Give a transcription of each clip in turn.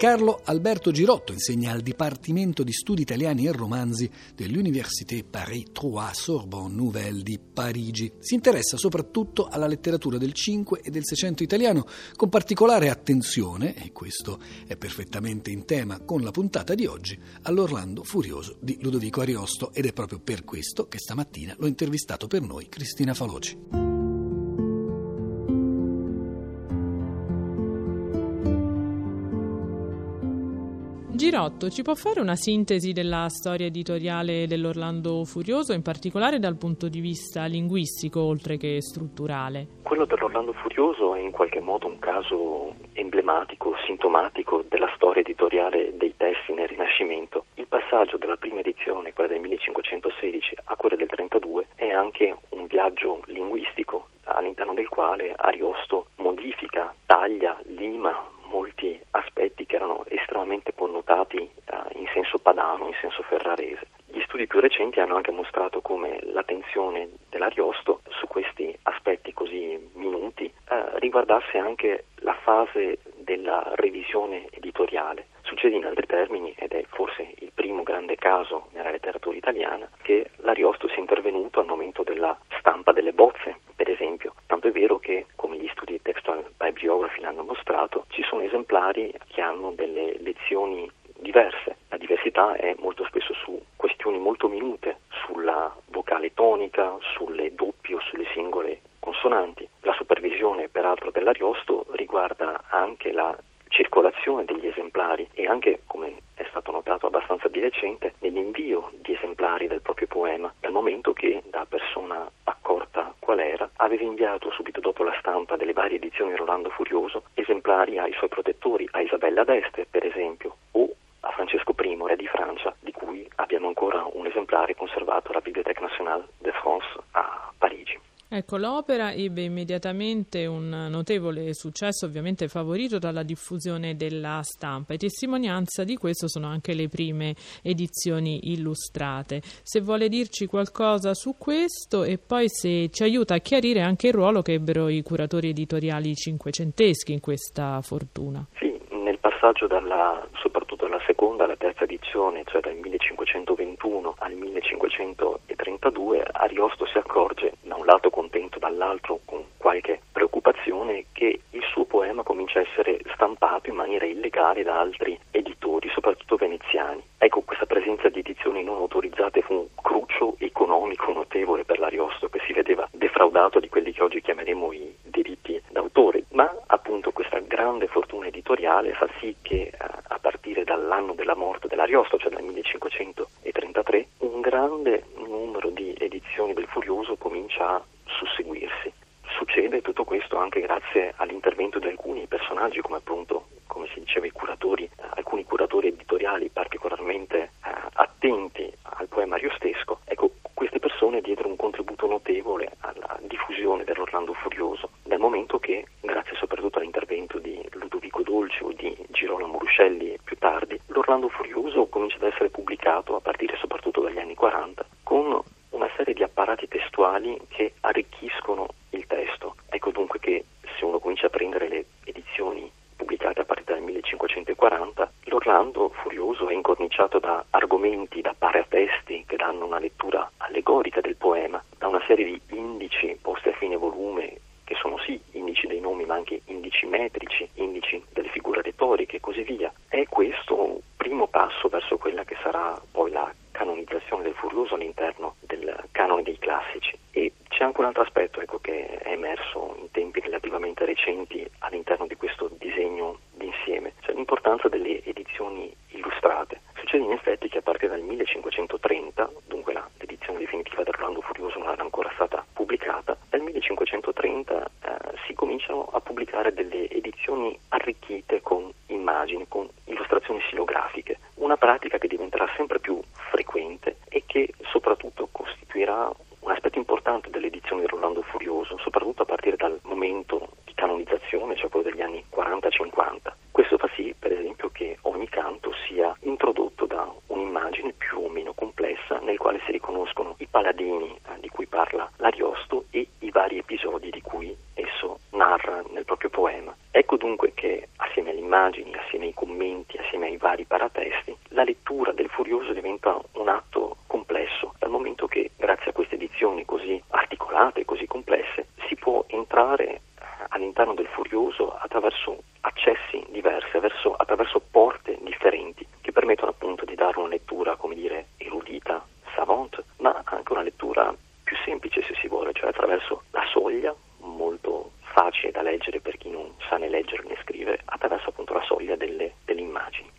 Carlo Alberto Girotto insegna al Dipartimento di Studi Italiani e Romanzi dell'Université Paris 3 Sorbonne Nouvelle di Parigi. Si interessa soprattutto alla letteratura del Cinque e del Seicento italiano, con particolare attenzione, e questo è perfettamente in tema con la puntata di oggi, all'Orlando Furioso di Ludovico Ariosto ed è proprio per questo che stamattina l'ho intervistato per noi Cristina Faloci. Girotto, ci può fare una sintesi della storia editoriale dell'Orlando Furioso, in particolare dal punto di vista linguistico oltre che strutturale? Quello dell'Orlando Furioso è in qualche modo un caso emblematico, sintomatico della storia editoriale dei testi nel Rinascimento. Il passaggio dalla prima edizione, quella del 1516, a quella del 32 è anche un viaggio linguistico all'interno del quale Ariosto modifica, taglia, lima molti aspetti che erano estremamente connotati eh, in senso padano, in senso ferrarese. Gli studi più recenti hanno anche mostrato come l'attenzione dell'Ariosto su questi aspetti così minuti eh, riguardasse anche la fase della revisione editoriale. Succede in altri termini, ed è forse il primo grande caso nella letteratura italiana, che l'Ariosto sia intervenuto al momento della stampa delle bozze, per esempio. Tanto è vero che, come gli studi textual bibliography l'hanno mostrato, ci sono esemplari che hanno delle lezioni diverse. La diversità è molto spesso su questioni molto minute, sulla vocale tonica, sulle doppie o sulle singole consonanti. La supervisione, peraltro, dell'Ariosto riguarda anche la circolazione degli esemplari e anche, come è stato notato abbastanza di recente, nell'invio di esemplari del proprio poema, dal momento che da persona accorta qual era, aveva inviato subito dopo la stampa delle varie edizioni Rolando Furioso esemplari ai suoi protettori, a Isabella d'Este per esempio, o a Francesco I, re di Francia, esemplare conservato alla Bibliothèque Nationale de France a Parigi. Ecco, l'opera ebbe immediatamente un notevole successo, ovviamente favorito dalla diffusione della stampa e testimonianza di questo sono anche le prime edizioni illustrate. Se vuole dirci qualcosa su questo e poi se ci aiuta a chiarire anche il ruolo che ebbero i curatori editoriali cinquecenteschi in questa fortuna. Sì, passaggio dalla, soprattutto dalla seconda alla terza edizione, cioè dal 1521 al 1532, Ariosto si accorge da un lato contento, dall'altro con qualche preoccupazione che il suo poema comincia a essere stampato in maniera illegale da altri editori, soprattutto veneziani. Ecco, questa presenza di edizioni non autorizzate fu un cruccio economico notevole per l'Ariosto che si vedeva defraudato di quelli che oggi chiameremo i diritti d'autore, ma appunto questa grande fortuna editoriale fa sì che a partire dall'anno della morte dell'Ariosto, cioè dal 1533, un grande numero di edizioni del Furioso comincia a susseguirsi. Succede tutto questo anche grazie all'intervento di alcuni personaggi come appunto, come si diceva, i curatori, alcuni curatori editoriali particolarmente eh, attenti al poema ariostesco. Ecco, queste persone diedero un contributo notevole alla diffusione dell'Orlando Furioso, dal momento che, grazie soprattutto all'intervento di Ludovico Dolci o di Ruscelli più tardi, l'Orlando Furioso comincia ad essere pubblicato a partire soprattutto dagli anni 40 con una serie di apparati testuali che arricchiscono il testo. Ecco dunque che se uno comincia a prendere le edizioni pubblicate a partire dal 1540, l'Orlando Furioso è incorniciato da argomenti, da paratesti che danno una lettura allegorica del poema, da una serie di indici posti a fine volume che sono sì indici dei nomi ma anche indici metrici, indici delle figure retoriche e così via. È questo un primo passo verso quella che sarà poi la canonizzazione del Furioso all'interno del canone dei classici. E c'è anche un altro aspetto ecco, che è emerso in tempi relativamente recenti all'interno di questo disegno d'insieme, cioè l'importanza delle edizioni illustrate. Succede in effetti che a partire dal 1530, dunque la, l'edizione definitiva dell'Orlando Furioso non era ancora stata pubblicata, dal 1530 eh, si cominciano a pubblicare delle edizioni arricchite con immagini, con illustrazioni silografiche, una pratica che diventerà sempre più frequente e che soprattutto costituirà un aspetto importante delle edizioni di Rolando Furioso, soprattutto a partire dal momento di canonizzazione, cioè quello degli anni 40-50. Questo fa sì, per esempio, che ogni canto sia introdotto da un'immagine più o meno complessa nel quale si riconoscono i paladini eh, di cui parla l'Ariosto e i vari episodi di cui esso narra nel proprio poema. Ecco dunque che assieme alle immagini, assieme ai commenti, assieme ai vari paratesti, la lettura del Furioso diventa un atto complesso, dal momento che grazie a queste edizioni così articolate, così complesse, si può entrare eh, all'interno del Furioso attraverso accessi diversi, attraverso, attraverso porte differenti, che permettono appunto di dare una lettura, come dire, erudita, savant, ma anche una lettura più semplice se si vuole, cioè attraverso la soglia, molto facile da leggere per chi non sa né leggere né scrivere, attraverso appunto la soglia delle, delle immagini.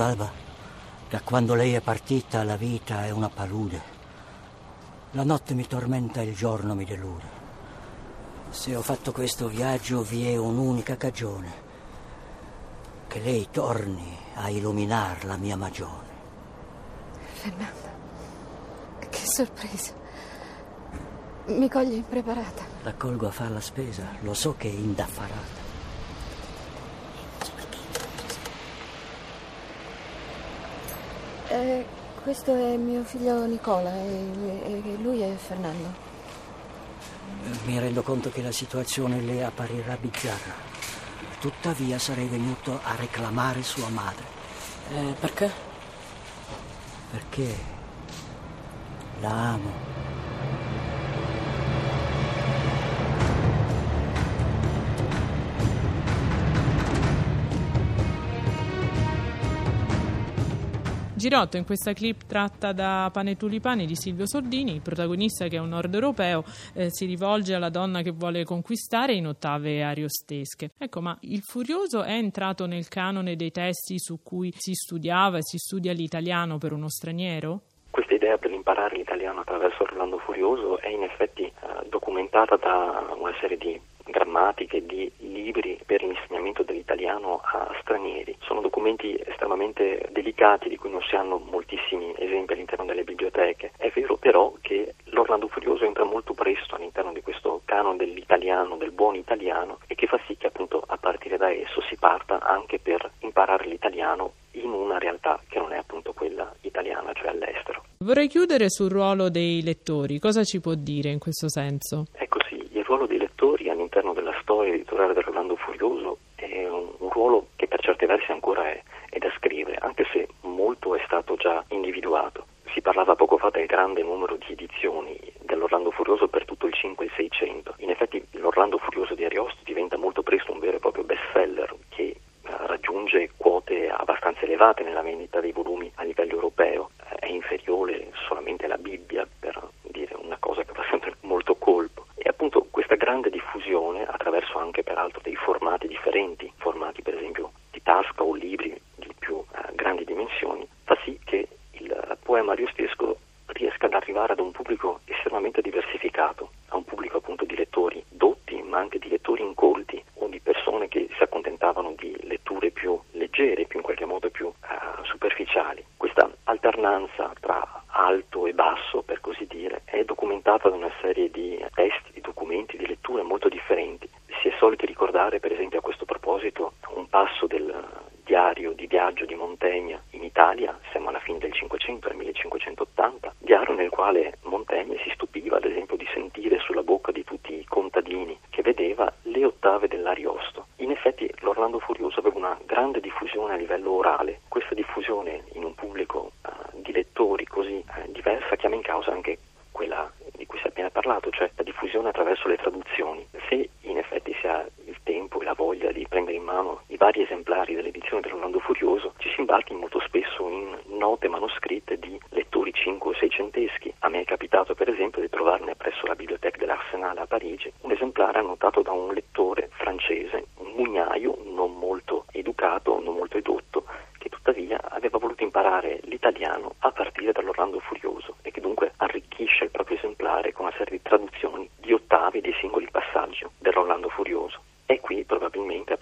Rosalba, da quando lei è partita la vita è una palude. La notte mi tormenta, il giorno mi delude. Se ho fatto questo viaggio vi è un'unica cagione. Che lei torni a illuminar la mia magione. Fernando, che sorpresa. Mi coglie impreparata. L'accolgo a far la spesa, lo so che è indaffarata. Eh, questo è mio figlio Nicola e, e lui è Fernando. Mi rendo conto che la situazione le apparirà bizzarra. Tuttavia sarei venuto a reclamare sua madre. Eh, perché? Perché la amo. Girotto in questa clip tratta da Pane Tulipani di Silvio Soldini, il protagonista che è un nord europeo, eh, si rivolge alla donna che vuole conquistare in ottave ariostesche. Ecco, ma il Furioso è entrato nel canone dei testi su cui si studiava e si studia l'italiano per uno straniero? Questa idea per imparare l'italiano attraverso Orlando Furioso è in effetti eh, documentata da una serie di grammatiche, di libri per l'insegnamento dell'italiano a stranieri. Sono documenti estremamente delicati di cui non si hanno moltissimi esempi all'interno delle biblioteche. È vero però che l'Orlando Furioso entra molto presto all'interno di questo canon dell'italiano, del buon italiano e che fa sì che appunto a partire da esso si parta anche per imparare l'italiano in una realtà che non è appunto quella italiana, cioè all'estero. Vorrei chiudere sul ruolo dei lettori, cosa ci può dire in questo senso? Ecco sì, il ruolo dei lettori all'interno della storia editoriale del Rolando Furioso è un, un ruolo che per certi versi ancora è, è da scrivere, anche se molto è stato già individuato. Si parlava poco fa del grande numero di edizioni dell'Orlando Furioso per tutto il 5 e il 600. In effetti l'Orlando Furioso di Ariosto diventa molto presto un vero e proprio bestseller che eh, raggiunge quote abbastanza elevate nella vendita dei volumi a livello europeo, eh, è inferiore solamente alla Bibbia per dire una cosa che fa sempre molto colpo. E appunto questa grande diffusione, attraverso anche peraltro dei formati differenti, formati per esempio di tasca o libri di più eh, grandi dimensioni, fa sì che il poema ariostesco riesca ad arrivare ad un pubblico estremamente diversificato, a un pubblico appunto di lettori dotti, ma anche di lettori incolti o di persone che si accontentavano di letture più leggere, più in qualche modo più uh, superficiali. Questa alternanza tra alto e basso, per così dire, è documentata da una serie di testi, di documenti, di letture molto differenti. Si è soliti ricordare, per esempio, a questo proposito, un passo del diario di viaggio di Montaigne in Italia, siamo alla fine del 500, nel 1580, diario nel quale Montaigne si stupiva, ad esempio, di sentire sulla bocca di tutti i contadini che vedeva le ottave dell'Ariosto. In effetti l'Orlando Furioso aveva una grande diffusione a livello orale. Questa diffusione in un pubblico uh, di lettori così uh, diversa chiama in causa anche quella di cui si è appena parlato, cioè la diffusione attraverso le traduzioni. Se in effetti si ha il tempo e la voglia di prendere in mano i vari esemplari dell'edizione dell'Orlando Furioso, ci si imbarchi molto spesso in note manoscritte di lettori 5 o 600eschi. A me è capitato per esempio di trovarne presso la Bibliothèque de l'Arsenal a Parigi un esemplare annotato da un lettore francese, un mugnaio non molto educato, non molto edotto, che tuttavia aveva voluto imparare l'italiano a partire dall'Orlando Furioso e che dunque arricchisce il proprio esemplare con una serie di traduzioni di ottavi dei singoli passaggi dell'Orlando Furioso. È qui probabilmente